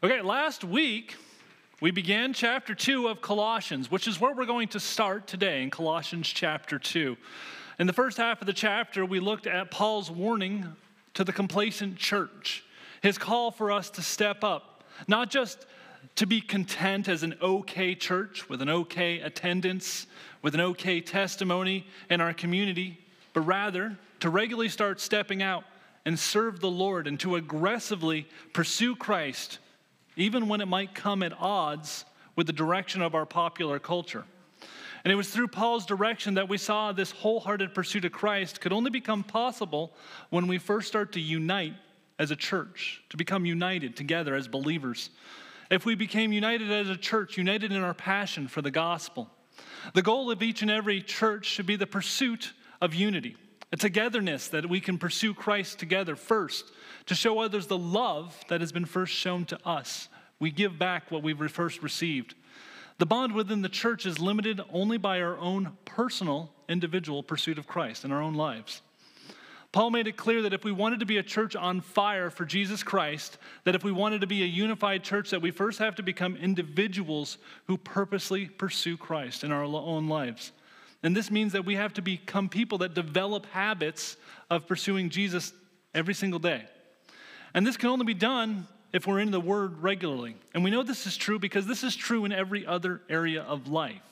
Okay, last week we began chapter 2 of Colossians, which is where we're going to start today in Colossians chapter 2. In the first half of the chapter, we looked at Paul's warning to the complacent church, his call for us to step up, not just to be content as an okay church with an okay attendance, with an okay testimony in our community, but rather to regularly start stepping out and serve the Lord and to aggressively pursue Christ even when it might come at odds with the direction of our popular culture. And it was through Paul's direction that we saw this wholehearted pursuit of Christ could only become possible when we first start to unite as a church, to become united together as believers. If we became united as a church, united in our passion for the gospel, the goal of each and every church should be the pursuit of unity, a togetherness that we can pursue Christ together first to show others the love that has been first shown to us. We give back what we've first received. The bond within the church is limited only by our own personal, individual pursuit of Christ in our own lives. Paul made it clear that if we wanted to be a church on fire for Jesus Christ, that if we wanted to be a unified church, that we first have to become individuals who purposely pursue Christ in our own lives. And this means that we have to become people that develop habits of pursuing Jesus every single day. And this can only be done if we're in the Word regularly. And we know this is true because this is true in every other area of life.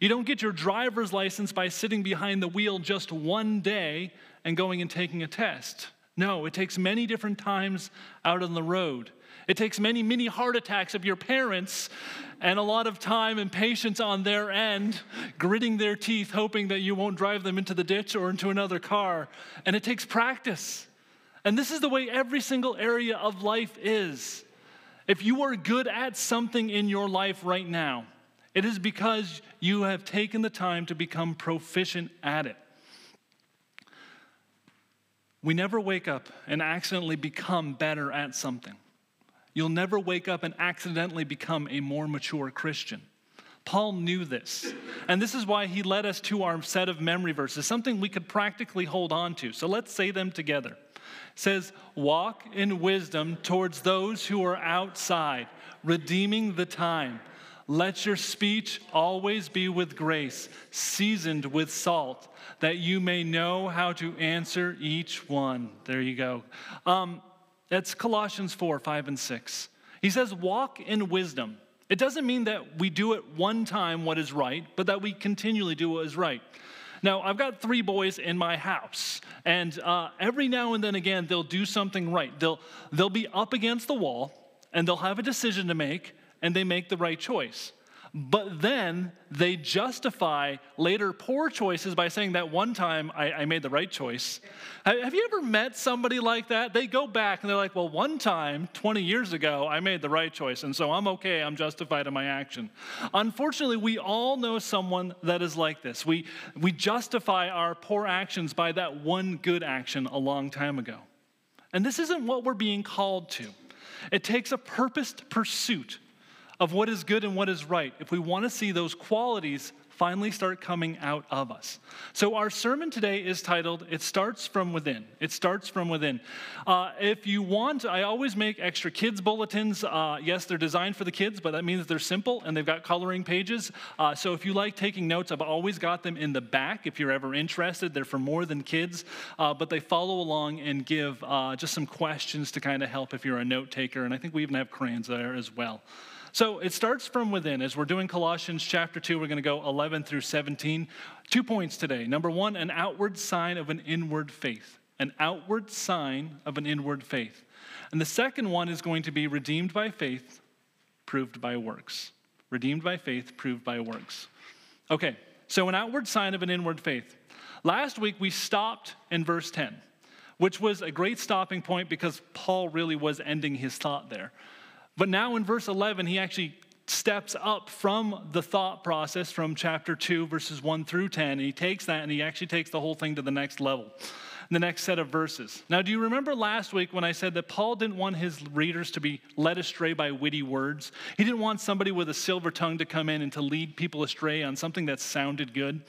You don't get your driver's license by sitting behind the wheel just one day and going and taking a test. No, it takes many different times out on the road. It takes many, many heart attacks of your parents and a lot of time and patience on their end, gritting their teeth, hoping that you won't drive them into the ditch or into another car. And it takes practice. And this is the way every single area of life is. If you are good at something in your life right now, it is because you have taken the time to become proficient at it. We never wake up and accidentally become better at something. You'll never wake up and accidentally become a more mature Christian. Paul knew this. And this is why he led us to our set of memory verses, something we could practically hold on to. So let's say them together says, Walk in wisdom towards those who are outside, redeeming the time. Let your speech always be with grace, seasoned with salt, that you may know how to answer each one. There you go. Um, that's Colossians 4 5 and 6. He says, Walk in wisdom. It doesn't mean that we do it one time what is right, but that we continually do what is right. Now, I've got three boys in my house, and uh, every now and then again, they'll do something right. They'll, they'll be up against the wall, and they'll have a decision to make, and they make the right choice. But then they justify later poor choices by saying that one time I, I, made the right choice. Have you ever met somebody like that? They go back and they're like, well, one time, 20 years ago, I made the right choice, and so I'm okay, I'm justified in my action. Unfortunately, we all know someone that is like this. We, we justify our poor actions by that one good action a long time ago. And this isn't what we're being called to. It takes a purposed pursuit of what is good and what is right, if we want to see those qualities finally start coming out of us. So, our sermon today is titled, It Starts From Within. It starts from within. Uh, if you want, I always make extra kids' bulletins. Uh, yes, they're designed for the kids, but that means they're simple and they've got coloring pages. Uh, so, if you like taking notes, I've always got them in the back if you're ever interested. They're for more than kids, uh, but they follow along and give uh, just some questions to kind of help if you're a note taker. And I think we even have crayons there as well. So it starts from within. As we're doing Colossians chapter 2, we're going to go 11 through 17. Two points today. Number one, an outward sign of an inward faith. An outward sign of an inward faith. And the second one is going to be redeemed by faith, proved by works. Redeemed by faith, proved by works. Okay, so an outward sign of an inward faith. Last week we stopped in verse 10, which was a great stopping point because Paul really was ending his thought there. But now in verse 11, he actually steps up from the thought process from chapter 2, verses 1 through 10, and he takes that and he actually takes the whole thing to the next level, the next set of verses. Now, do you remember last week when I said that Paul didn't want his readers to be led astray by witty words? He didn't want somebody with a silver tongue to come in and to lead people astray on something that sounded good.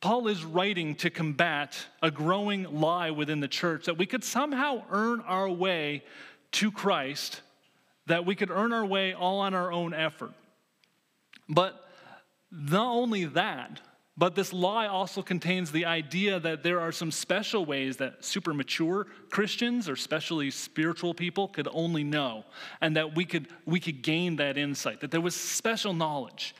Paul is writing to combat a growing lie within the church that we could somehow earn our way to Christ that we could earn our way all on our own effort. But not only that, but this lie also contains the idea that there are some special ways that super mature Christians or especially spiritual people could only know, and that we could, we could gain that insight, that there was special knowledge.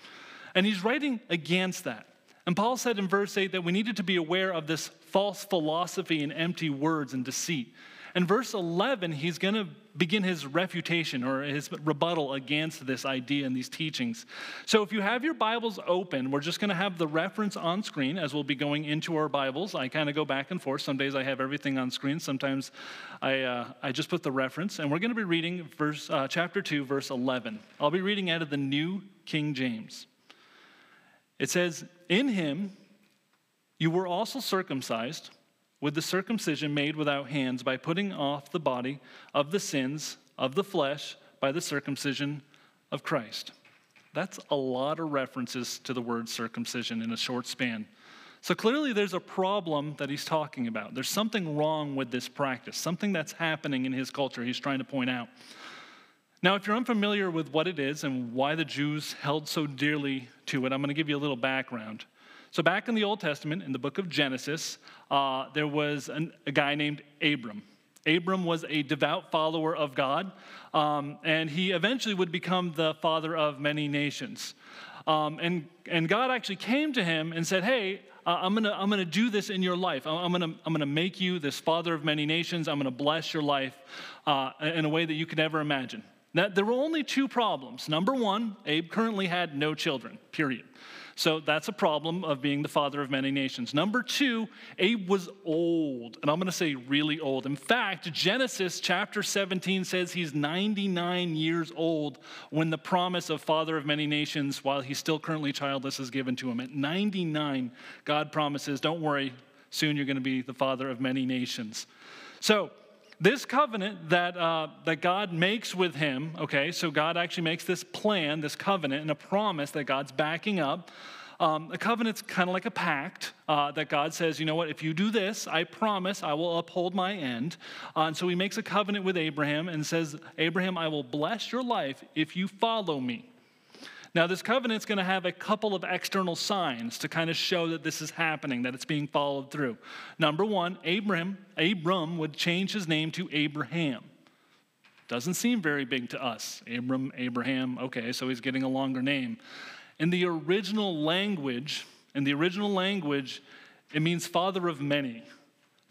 And he's writing against that. And Paul said in verse 8 that we needed to be aware of this false philosophy and empty words and deceit. In verse 11, he's going to begin his refutation or his rebuttal against this idea and these teachings. So if you have your Bibles open, we're just going to have the reference on screen as we'll be going into our Bibles. I kind of go back and forth. Some days I have everything on screen. Sometimes I, uh, I just put the reference. And we're going to be reading verse, uh, chapter 2, verse 11. I'll be reading out of the New King James. It says, In him you were also circumcised with the circumcision made without hands by putting off the body of the sins of the flesh by the circumcision of Christ. That's a lot of references to the word circumcision in a short span. So clearly, there's a problem that he's talking about. There's something wrong with this practice, something that's happening in his culture he's trying to point out. Now, if you're unfamiliar with what it is and why the Jews held so dearly to it, I'm going to give you a little background. So, back in the Old Testament, in the book of Genesis, uh, there was an, a guy named Abram. Abram was a devout follower of God, um, and he eventually would become the father of many nations. Um, and, and God actually came to him and said, Hey, uh, I'm gonna, I'm gonna do this in your life. I'm gonna, I'm gonna make you this father of many nations. I'm gonna bless your life uh, in a way that you could never imagine. Now, there were only two problems. Number one, Abe currently had no children, period. So that's a problem of being the father of many nations. Number two, Abe was old, and I'm going to say really old. In fact, Genesis chapter 17 says he's 99 years old when the promise of father of many nations, while he's still currently childless, is given to him. At 99, God promises, don't worry, soon you're going to be the father of many nations. So, this covenant that, uh, that God makes with him, okay, so God actually makes this plan, this covenant, and a promise that God's backing up. Um, a covenant's kind of like a pact uh, that God says, you know what, if you do this, I promise I will uphold my end. Uh, and so he makes a covenant with Abraham and says, Abraham, I will bless your life if you follow me. Now, this covenant's going to have a couple of external signs to kind of show that this is happening, that it's being followed through. Number one, Abram, Abram would change his name to Abraham. Doesn't seem very big to us. Abram, Abraham, okay, so he's getting a longer name. In the original language, in the original language, it means father of many.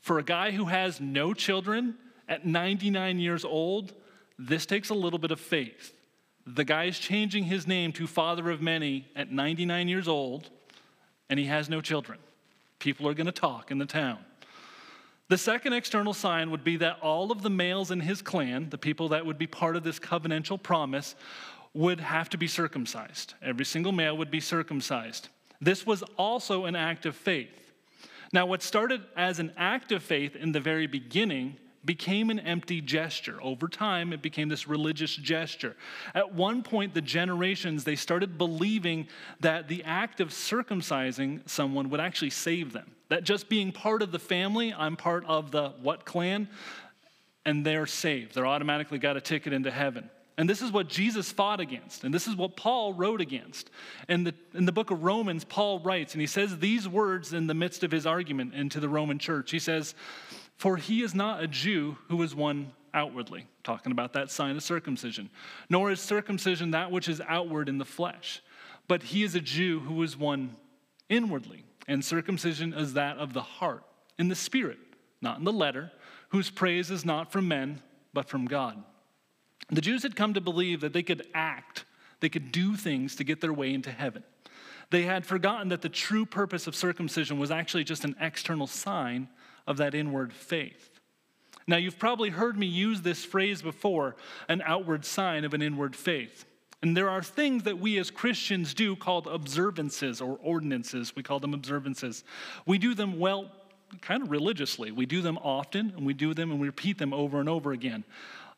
For a guy who has no children at 99 years old, this takes a little bit of faith. The guy is changing his name to Father of Many at 99 years old, and he has no children. People are going to talk in the town. The second external sign would be that all of the males in his clan, the people that would be part of this covenantal promise, would have to be circumcised. Every single male would be circumcised. This was also an act of faith. Now, what started as an act of faith in the very beginning became an empty gesture. Over time, it became this religious gesture. At one point, the generations, they started believing that the act of circumcising someone would actually save them. That just being part of the family, I'm part of the what clan, and they're saved. They're automatically got a ticket into heaven. And this is what Jesus fought against. And this is what Paul wrote against. In the, in the book of Romans, Paul writes, and he says these words in the midst of his argument into the Roman church. He says, for he is not a Jew who is one outwardly, talking about that sign of circumcision, nor is circumcision that which is outward in the flesh, but he is a Jew who is one inwardly, and circumcision is that of the heart, in the spirit, not in the letter, whose praise is not from men, but from God. The Jews had come to believe that they could act, they could do things to get their way into heaven. They had forgotten that the true purpose of circumcision was actually just an external sign of that inward faith. Now, you've probably heard me use this phrase before an outward sign of an inward faith. And there are things that we as Christians do called observances or ordinances. We call them observances. We do them well, kind of religiously. We do them often, and we do them and we repeat them over and over again.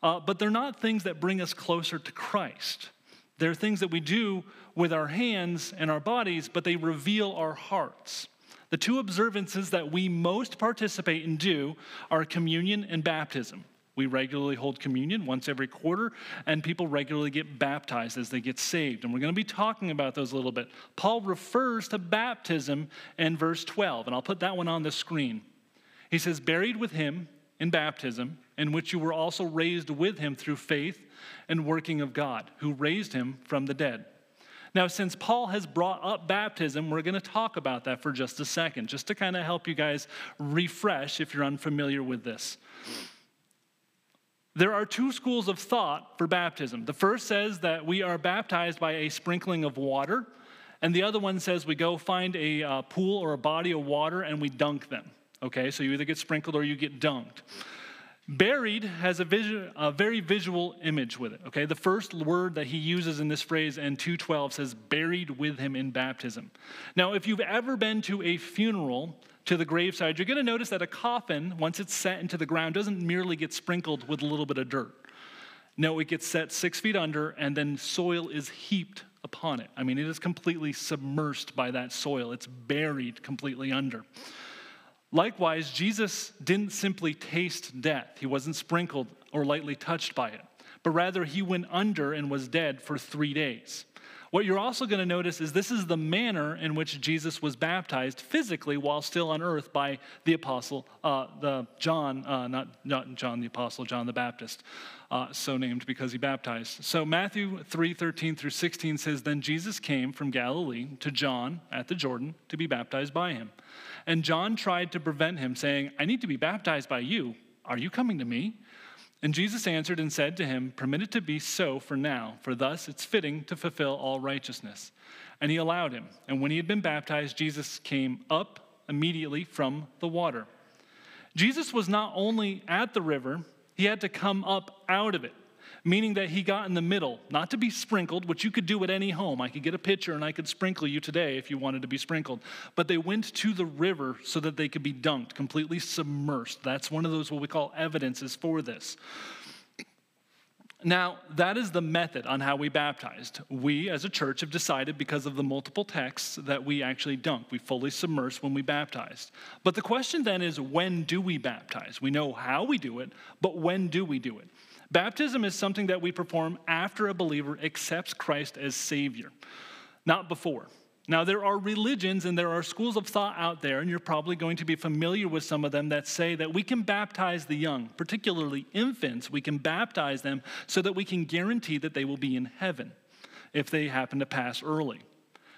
Uh, but they're not things that bring us closer to Christ. They're things that we do with our hands and our bodies, but they reveal our hearts. The two observances that we most participate and do are communion and baptism. We regularly hold communion once every quarter, and people regularly get baptized as they get saved. And we're going to be talking about those a little bit. Paul refers to baptism in verse 12, and I'll put that one on the screen. He says, Buried with him in baptism, in which you were also raised with him through faith and working of God, who raised him from the dead. Now, since Paul has brought up baptism, we're going to talk about that for just a second, just to kind of help you guys refresh if you're unfamiliar with this. There are two schools of thought for baptism. The first says that we are baptized by a sprinkling of water, and the other one says we go find a uh, pool or a body of water and we dunk them. Okay, so you either get sprinkled or you get dunked. Buried has a, a very visual image with it. Okay, the first word that he uses in this phrase in 212 says, buried with him in baptism. Now, if you've ever been to a funeral, to the graveside, you're going to notice that a coffin, once it's set into the ground, doesn't merely get sprinkled with a little bit of dirt. No, it gets set six feet under, and then soil is heaped upon it. I mean, it is completely submersed by that soil, it's buried completely under. Likewise, Jesus didn't simply taste death, he wasn't sprinkled or lightly touched by it, but rather he went under and was dead for three days. What you're also going to notice is this is the manner in which Jesus was baptized physically while still on earth by the apostle, uh, the John, uh, not, not John the apostle, John the Baptist, uh, so named because he baptized. So Matthew 3 13 through 16 says, Then Jesus came from Galilee to John at the Jordan to be baptized by him. And John tried to prevent him, saying, I need to be baptized by you. Are you coming to me? And Jesus answered and said to him, Permit it to be so for now, for thus it's fitting to fulfill all righteousness. And he allowed him. And when he had been baptized, Jesus came up immediately from the water. Jesus was not only at the river, he had to come up out of it meaning that he got in the middle, not to be sprinkled, which you could do at any home. I could get a pitcher and I could sprinkle you today if you wanted to be sprinkled. But they went to the river so that they could be dunked, completely submersed. That's one of those what we call evidences for this. Now, that is the method on how we baptized. We, as a church, have decided because of the multiple texts that we actually dunk. We fully submerse when we baptize. But the question then is when do we baptize? We know how we do it, but when do we do it? Baptism is something that we perform after a believer accepts Christ as Savior, not before. Now, there are religions and there are schools of thought out there, and you're probably going to be familiar with some of them that say that we can baptize the young, particularly infants. We can baptize them so that we can guarantee that they will be in heaven if they happen to pass early.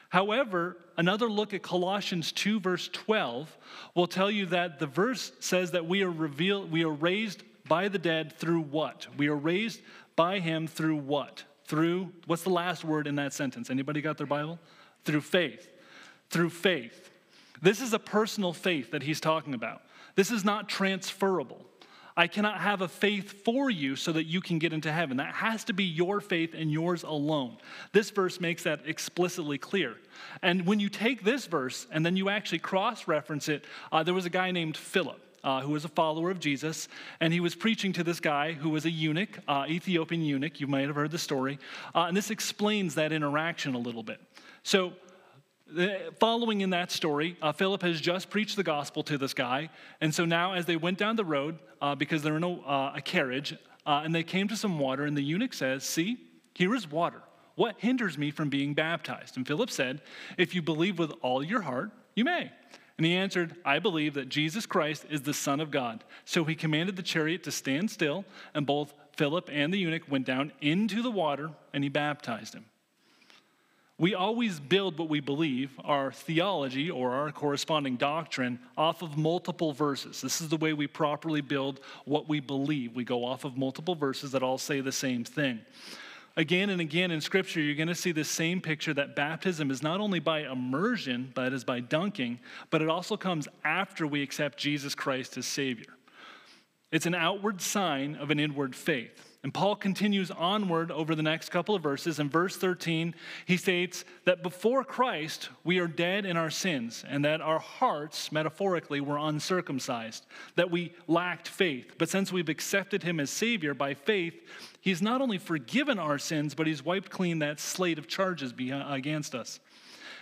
However, another look at Colossians 2, verse 12, will tell you that the verse says that we are revealed, we are raised by the dead through what? We are raised by him through what? Through, what's the last word in that sentence? Anybody got their Bible? Through faith. Through faith. This is a personal faith that he's talking about. This is not transferable. I cannot have a faith for you so that you can get into heaven. That has to be your faith and yours alone. This verse makes that explicitly clear. And when you take this verse and then you actually cross reference it, uh, there was a guy named Philip uh, who was a follower of Jesus, and he was preaching to this guy who was a eunuch, uh, Ethiopian eunuch. You might have heard the story. Uh, and this explains that interaction a little bit. So, following in that story, uh, Philip has just preached the gospel to this guy. And so now, as they went down the road, uh, because they're in a, uh, a carriage, and they came to some water, and the eunuch says, See, here is water. What hinders me from being baptized? And Philip said, If you believe with all your heart, you may. And he answered, I believe that Jesus Christ is the Son of God. So he commanded the chariot to stand still, and both Philip and the eunuch went down into the water, and he baptized him. We always build what we believe, our theology or our corresponding doctrine, off of multiple verses. This is the way we properly build what we believe. We go off of multiple verses that all say the same thing. Again and again in Scripture, you're going to see the same picture that baptism is not only by immersion, but it is by dunking, but it also comes after we accept Jesus Christ as Savior. It's an outward sign of an inward faith. And Paul continues onward over the next couple of verses. In verse 13, he states that before Christ, we are dead in our sins, and that our hearts, metaphorically, were uncircumcised, that we lacked faith. But since we've accepted him as Savior by faith, he's not only forgiven our sins, but he's wiped clean that slate of charges against us.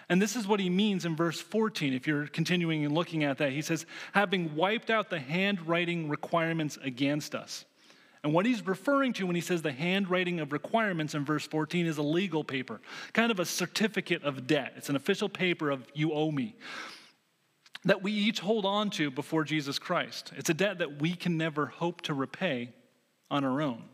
And this is what he means in verse 14. If you're continuing and looking at that, he says, having wiped out the handwriting requirements against us. And what he's referring to when he says the handwriting of requirements in verse 14 is a legal paper, kind of a certificate of debt. It's an official paper of you owe me that we each hold on to before Jesus Christ. It's a debt that we can never hope to repay on our own.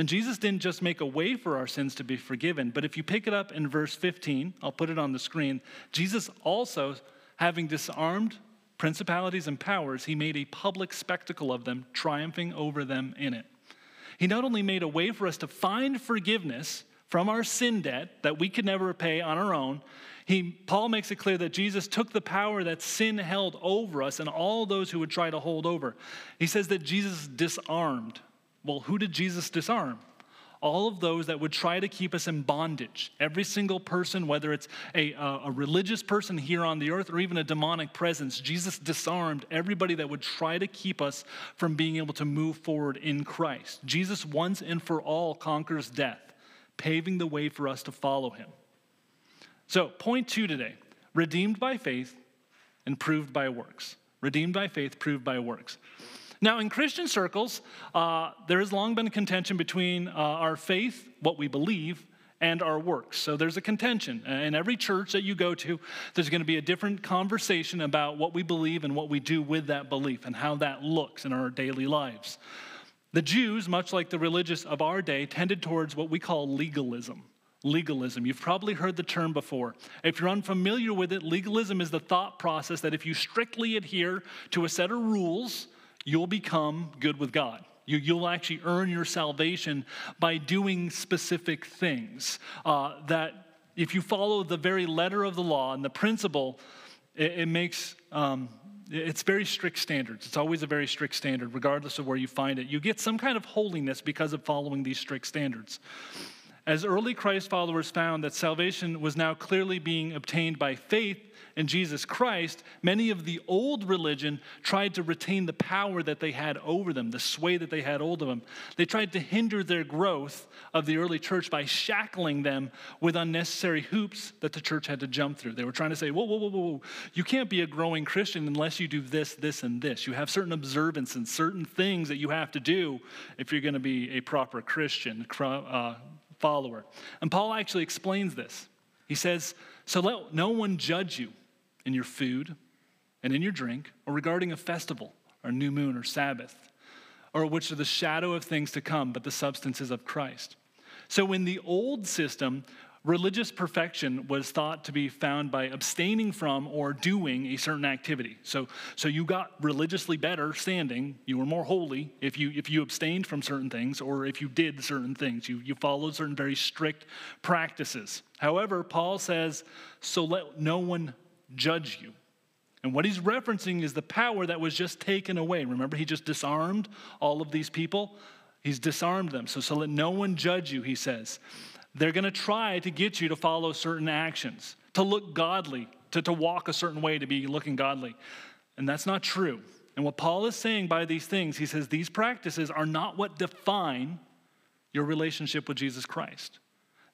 And Jesus didn't just make a way for our sins to be forgiven, but if you pick it up in verse 15, I'll put it on the screen, Jesus also, having disarmed principalities and powers, he made a public spectacle of them, triumphing over them in it. He not only made a way for us to find forgiveness from our sin debt that we could never repay on our own, he, Paul makes it clear that Jesus took the power that sin held over us and all those who would try to hold over. He says that Jesus disarmed. Well, who did Jesus disarm? All of those that would try to keep us in bondage. Every single person, whether it's a, a religious person here on the earth or even a demonic presence, Jesus disarmed everybody that would try to keep us from being able to move forward in Christ. Jesus once and for all conquers death, paving the way for us to follow him. So, point two today redeemed by faith and proved by works. Redeemed by faith, proved by works. Now, in Christian circles, uh, there has long been a contention between uh, our faith, what we believe, and our works. So there's a contention. In every church that you go to, there's going to be a different conversation about what we believe and what we do with that belief and how that looks in our daily lives. The Jews, much like the religious of our day, tended towards what we call legalism legalism. You've probably heard the term before. If you're unfamiliar with it, legalism is the thought process that if you strictly adhere to a set of rules, you'll become good with God. You, will actually earn your salvation by doing specific things. Uh, that if you follow the very letter of the law and the principle, it, it makes um, it's very strict standards. It's always a very strict standard, regardless of where you find it. You get some kind of holiness because of following these strict standards. As early Christ followers found that salvation was now clearly being obtained by faith in Jesus Christ, many of the old religion tried to retain the power that they had over them, the sway that they had over them. They tried to hinder their growth of the early church by shackling them with unnecessary hoops that the church had to jump through. They were trying to say, whoa, whoa, whoa, whoa, you can't be a growing Christian unless you do this, this, and this. You have certain observance and certain things that you have to do if you're going to be a proper Christian, uh, follower. And Paul actually explains this. He says, So let no one judge you in your food and in your drink, or regarding a festival, or new moon, or Sabbath, or which are the shadow of things to come, but the substances of Christ. So in the old system, religious perfection was thought to be found by abstaining from or doing a certain activity. So, so you got religiously better standing, you were more holy if you, if you abstained from certain things or if you did certain things. You, you followed certain very strict practices. However, Paul says, so let no one judge you. And what he's referencing is the power that was just taken away. Remember, he just disarmed all of these people? He's disarmed them. So, so let no one judge you, he says. They're going to try to get you to follow certain actions, to look godly, to, to walk a certain way, to be looking godly. And that's not true. And what Paul is saying by these things, he says these practices are not what define your relationship with Jesus Christ.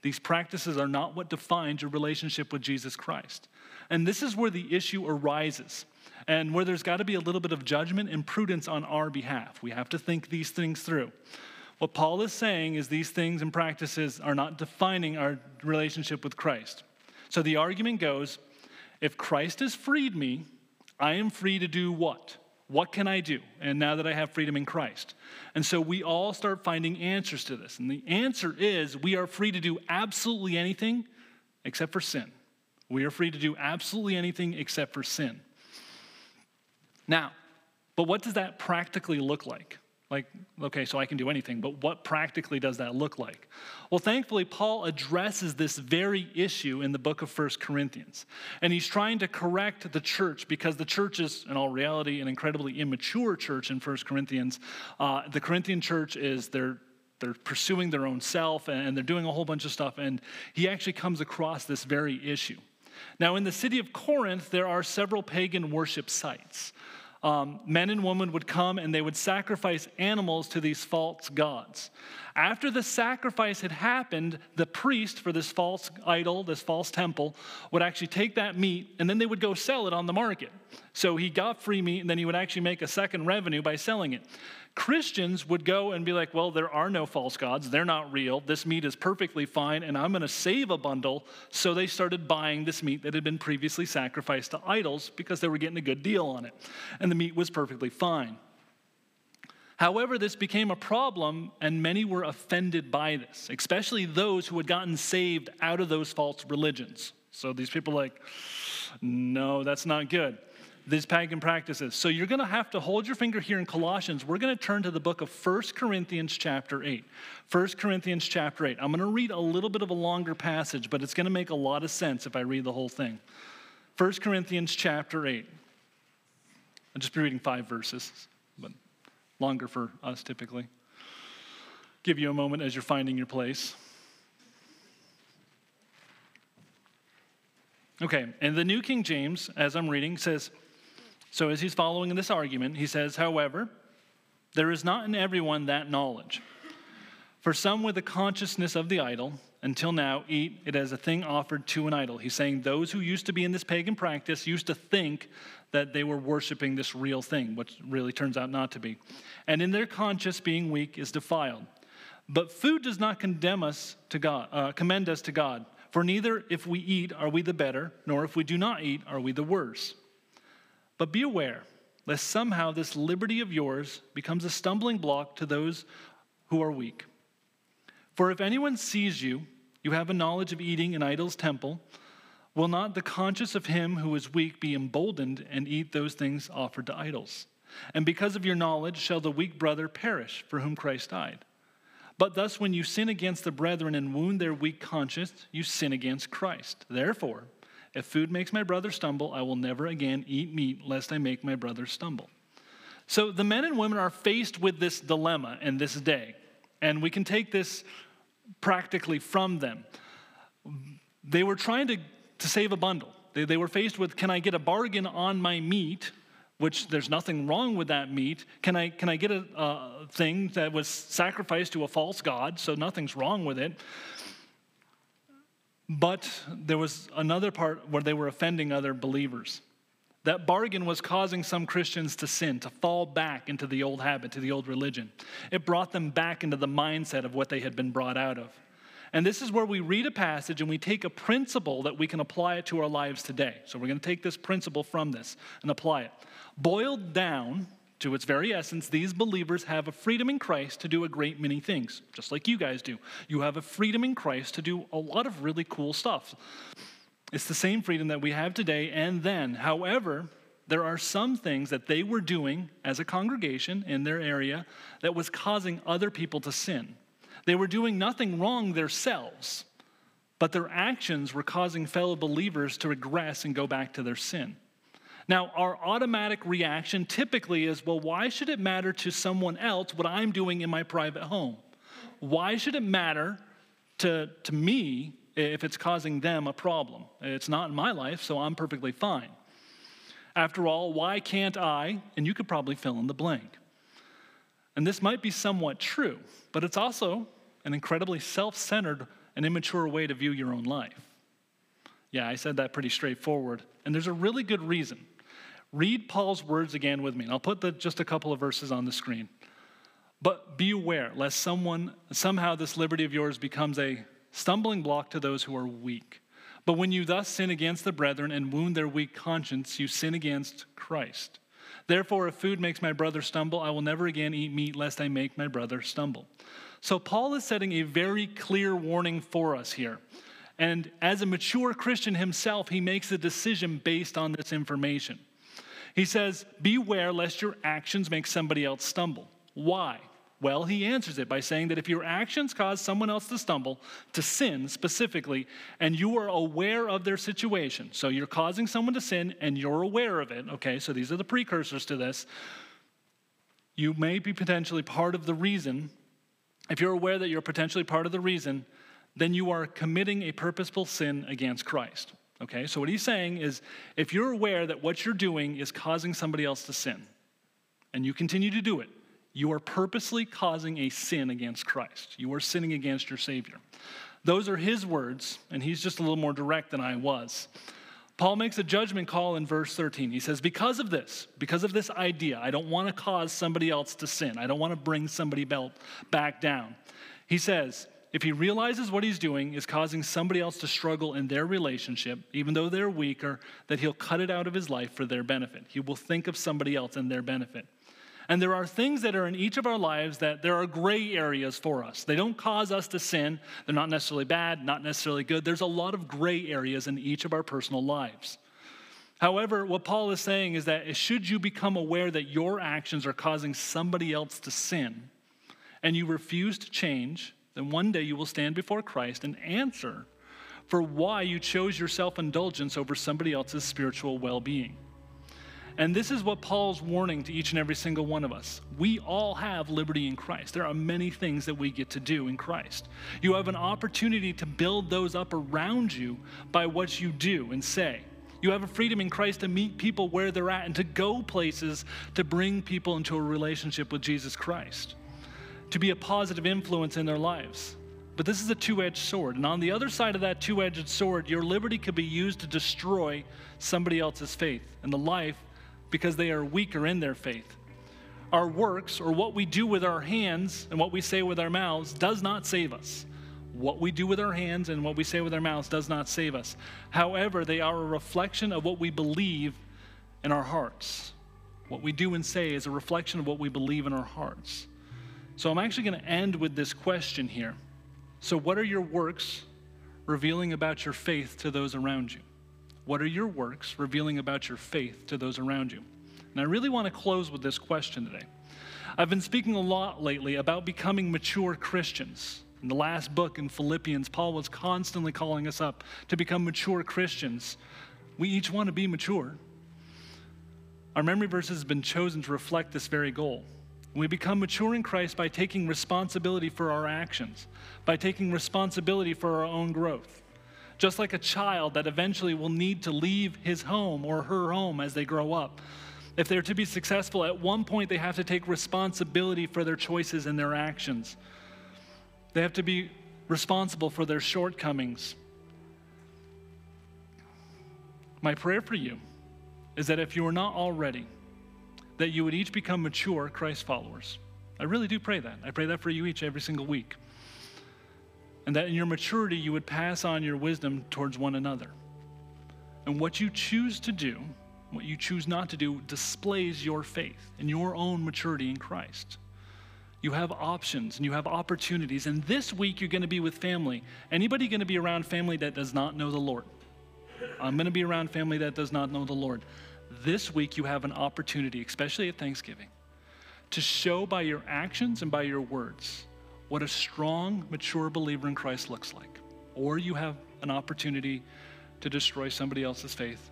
These practices are not what defines your relationship with Jesus Christ. And this is where the issue arises and where there's got to be a little bit of judgment and prudence on our behalf. We have to think these things through. What Paul is saying is these things and practices are not defining our relationship with Christ. So the argument goes if Christ has freed me, I am free to do what? What can I do? And now that I have freedom in Christ. And so we all start finding answers to this. And the answer is we are free to do absolutely anything except for sin. We are free to do absolutely anything except for sin. Now, but what does that practically look like? Like, okay, so I can do anything, but what practically does that look like? Well, thankfully, Paul addresses this very issue in the book of First Corinthians. And he's trying to correct the church because the church is, in all reality, an incredibly immature church in First Corinthians. Uh, the Corinthian church is, they're, they're pursuing their own self and they're doing a whole bunch of stuff. And he actually comes across this very issue. Now, in the city of Corinth, there are several pagan worship sites um, men and women would come and they would sacrifice animals to these false gods. After the sacrifice had happened, the priest for this false idol, this false temple, would actually take that meat and then they would go sell it on the market. So he got free meat and then he would actually make a second revenue by selling it. Christians would go and be like, well, there are no false gods. They're not real. This meat is perfectly fine, and I'm going to save a bundle. So they started buying this meat that had been previously sacrificed to idols because they were getting a good deal on it. And the meat was perfectly fine. However, this became a problem, and many were offended by this, especially those who had gotten saved out of those false religions. So these people like, no, that's not good these pagan practices. So you're going to have to hold your finger here in Colossians. We're going to turn to the book of 1 Corinthians chapter 8. 1 Corinthians chapter 8. I'm going to read a little bit of a longer passage, but it's going to make a lot of sense if I read the whole thing. 1 Corinthians chapter 8. I'll just be reading five verses, longer for us typically. Give you a moment as you're finding your place. Okay, and the New King James, as I'm reading, says, so, as he's following in this argument, he says, However, there is not in everyone that knowledge. For some with the consciousness of the idol, until now, eat it as a thing offered to an idol. He's saying those who used to be in this pagan practice used to think that they were worshiping this real thing, which really turns out not to be. And in their conscience, being weak is defiled. But food does not condemn us to God, uh, commend us to God. For neither if we eat are we the better, nor if we do not eat are we the worse. But be aware, lest somehow this liberty of yours becomes a stumbling block to those who are weak. For if anyone sees you, you have a knowledge of eating in idol's temple, will not the conscience of him who is weak be emboldened and eat those things offered to idols? And because of your knowledge shall the weak brother perish for whom Christ died. But thus, when you sin against the brethren and wound their weak conscience, you sin against Christ. Therefore, if food makes my brother stumble, I will never again eat meat lest I make my brother stumble. So the men and women are faced with this dilemma in this day, and we can take this practically from them. They were trying to, to save a bundle. They, they were faced with can I get a bargain on my meat? Which there's nothing wrong with that meat. Can I, can I get a, a thing that was sacrificed to a false God? So nothing's wrong with it. But there was another part where they were offending other believers. That bargain was causing some Christians to sin, to fall back into the old habit, to the old religion. It brought them back into the mindset of what they had been brought out of. And this is where we read a passage and we take a principle that we can apply it to our lives today. So we're going to take this principle from this and apply it. Boiled down, to its very essence, these believers have a freedom in Christ to do a great many things, just like you guys do. You have a freedom in Christ to do a lot of really cool stuff. It's the same freedom that we have today and then. However, there are some things that they were doing as a congregation in their area that was causing other people to sin. They were doing nothing wrong themselves, but their actions were causing fellow believers to regress and go back to their sin. Now, our automatic reaction typically is well, why should it matter to someone else what I'm doing in my private home? Why should it matter to, to me if it's causing them a problem? It's not in my life, so I'm perfectly fine. After all, why can't I? And you could probably fill in the blank. And this might be somewhat true, but it's also an incredibly self centered and immature way to view your own life. Yeah, I said that pretty straightforward. And there's a really good reason. Read Paul's words again with me, and I'll put the, just a couple of verses on the screen. But be aware, lest someone, somehow this liberty of yours becomes a stumbling block to those who are weak. But when you thus sin against the brethren and wound their weak conscience, you sin against Christ. Therefore, if food makes my brother stumble, I will never again eat meat lest I make my brother stumble. So, Paul is setting a very clear warning for us here. And as a mature Christian himself, he makes a decision based on this information. He says, Beware lest your actions make somebody else stumble. Why? Well, he answers it by saying that if your actions cause someone else to stumble, to sin specifically, and you are aware of their situation, so you're causing someone to sin and you're aware of it, okay, so these are the precursors to this, you may be potentially part of the reason. If you're aware that you're potentially part of the reason, then you are committing a purposeful sin against Christ. Okay, so what he's saying is if you're aware that what you're doing is causing somebody else to sin, and you continue to do it, you are purposely causing a sin against Christ. You are sinning against your Savior. Those are his words, and he's just a little more direct than I was. Paul makes a judgment call in verse 13. He says, Because of this, because of this idea, I don't want to cause somebody else to sin. I don't want to bring somebody back down. He says, if he realizes what he's doing is causing somebody else to struggle in their relationship, even though they're weaker, that he'll cut it out of his life for their benefit. He will think of somebody else and their benefit. And there are things that are in each of our lives that there are gray areas for us. They don't cause us to sin. They're not necessarily bad, not necessarily good. There's a lot of gray areas in each of our personal lives. However, what Paul is saying is that should you become aware that your actions are causing somebody else to sin and you refuse to change, then one day you will stand before Christ and answer for why you chose your self indulgence over somebody else's spiritual well being. And this is what Paul's warning to each and every single one of us. We all have liberty in Christ. There are many things that we get to do in Christ. You have an opportunity to build those up around you by what you do and say. You have a freedom in Christ to meet people where they're at and to go places to bring people into a relationship with Jesus Christ, to be a positive influence in their lives. But this is a two edged sword. And on the other side of that two edged sword, your liberty could be used to destroy somebody else's faith and the life because they are weaker in their faith. Our works, or what we do with our hands and what we say with our mouths, does not save us. What we do with our hands and what we say with our mouths does not save us. However, they are a reflection of what we believe in our hearts. What we do and say is a reflection of what we believe in our hearts. So I'm actually going to end with this question here. So, what are your works revealing about your faith to those around you? What are your works revealing about your faith to those around you? And I really want to close with this question today. I've been speaking a lot lately about becoming mature Christians. In the last book in Philippians, Paul was constantly calling us up to become mature Christians. We each want to be mature. Our memory verse has been chosen to reflect this very goal. We become mature in Christ by taking responsibility for our actions, by taking responsibility for our own growth just like a child that eventually will need to leave his home or her home as they grow up. If they're to be successful, at one point they have to take responsibility for their choices and their actions. They have to be responsible for their shortcomings. My prayer for you is that if you are not already, that you would each become mature Christ followers. I really do pray that. I pray that for you each every single week and that in your maturity you would pass on your wisdom towards one another. And what you choose to do, what you choose not to do, displays your faith and your own maturity in Christ. You have options and you have opportunities. And this week you're going to be with family. Anybody going to be around family that does not know the Lord? I'm going to be around family that does not know the Lord. This week you have an opportunity, especially at Thanksgiving, to show by your actions and by your words what a strong, mature believer in Christ looks like. Or you have an opportunity to destroy somebody else's faith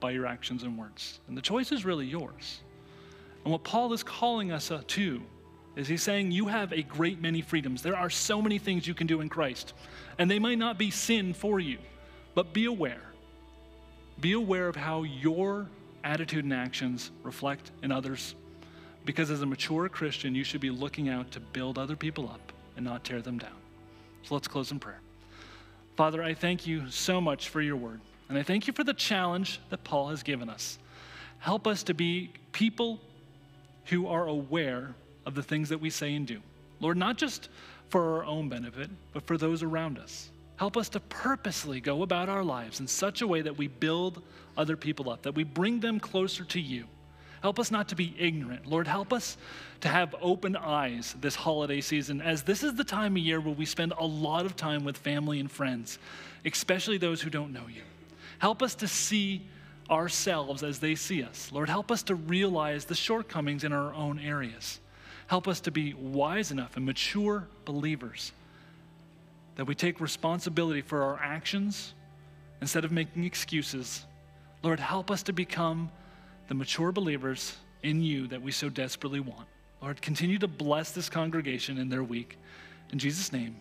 by your actions and words. And the choice is really yours. And what Paul is calling us uh, to is he's saying you have a great many freedoms. There are so many things you can do in Christ, and they might not be sin for you, but be aware. Be aware of how your attitude and actions reflect in others because as a mature Christian, you should be looking out to build other people up and not tear them down. So let's close in prayer. Father, I thank you so much for your word. And I thank you for the challenge that Paul has given us. Help us to be people who are aware of the things that we say and do. Lord, not just for our own benefit, but for those around us. Help us to purposely go about our lives in such a way that we build other people up, that we bring them closer to you. Help us not to be ignorant. Lord, help us to have open eyes this holiday season, as this is the time of year where we spend a lot of time with family and friends, especially those who don't know you. Help us to see ourselves as they see us. Lord, help us to realize the shortcomings in our own areas. Help us to be wise enough and mature believers that we take responsibility for our actions instead of making excuses. Lord, help us to become the mature believers in you that we so desperately want. Lord, continue to bless this congregation in their week. In Jesus' name.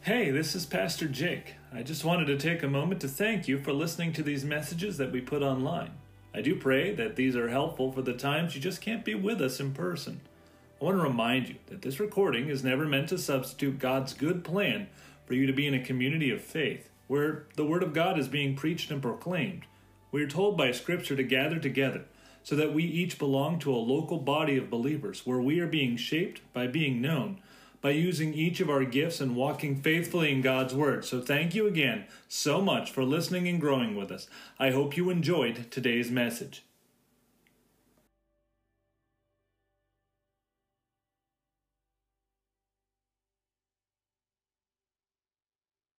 Hey, this is Pastor Jake. I just wanted to take a moment to thank you for listening to these messages that we put online. I do pray that these are helpful for the times you just can't be with us in person. I want to remind you that this recording is never meant to substitute God's good plan for you to be in a community of faith where the Word of God is being preached and proclaimed. We are told by Scripture to gather together so that we each belong to a local body of believers where we are being shaped by being known, by using each of our gifts and walking faithfully in God's Word. So thank you again so much for listening and growing with us. I hope you enjoyed today's message.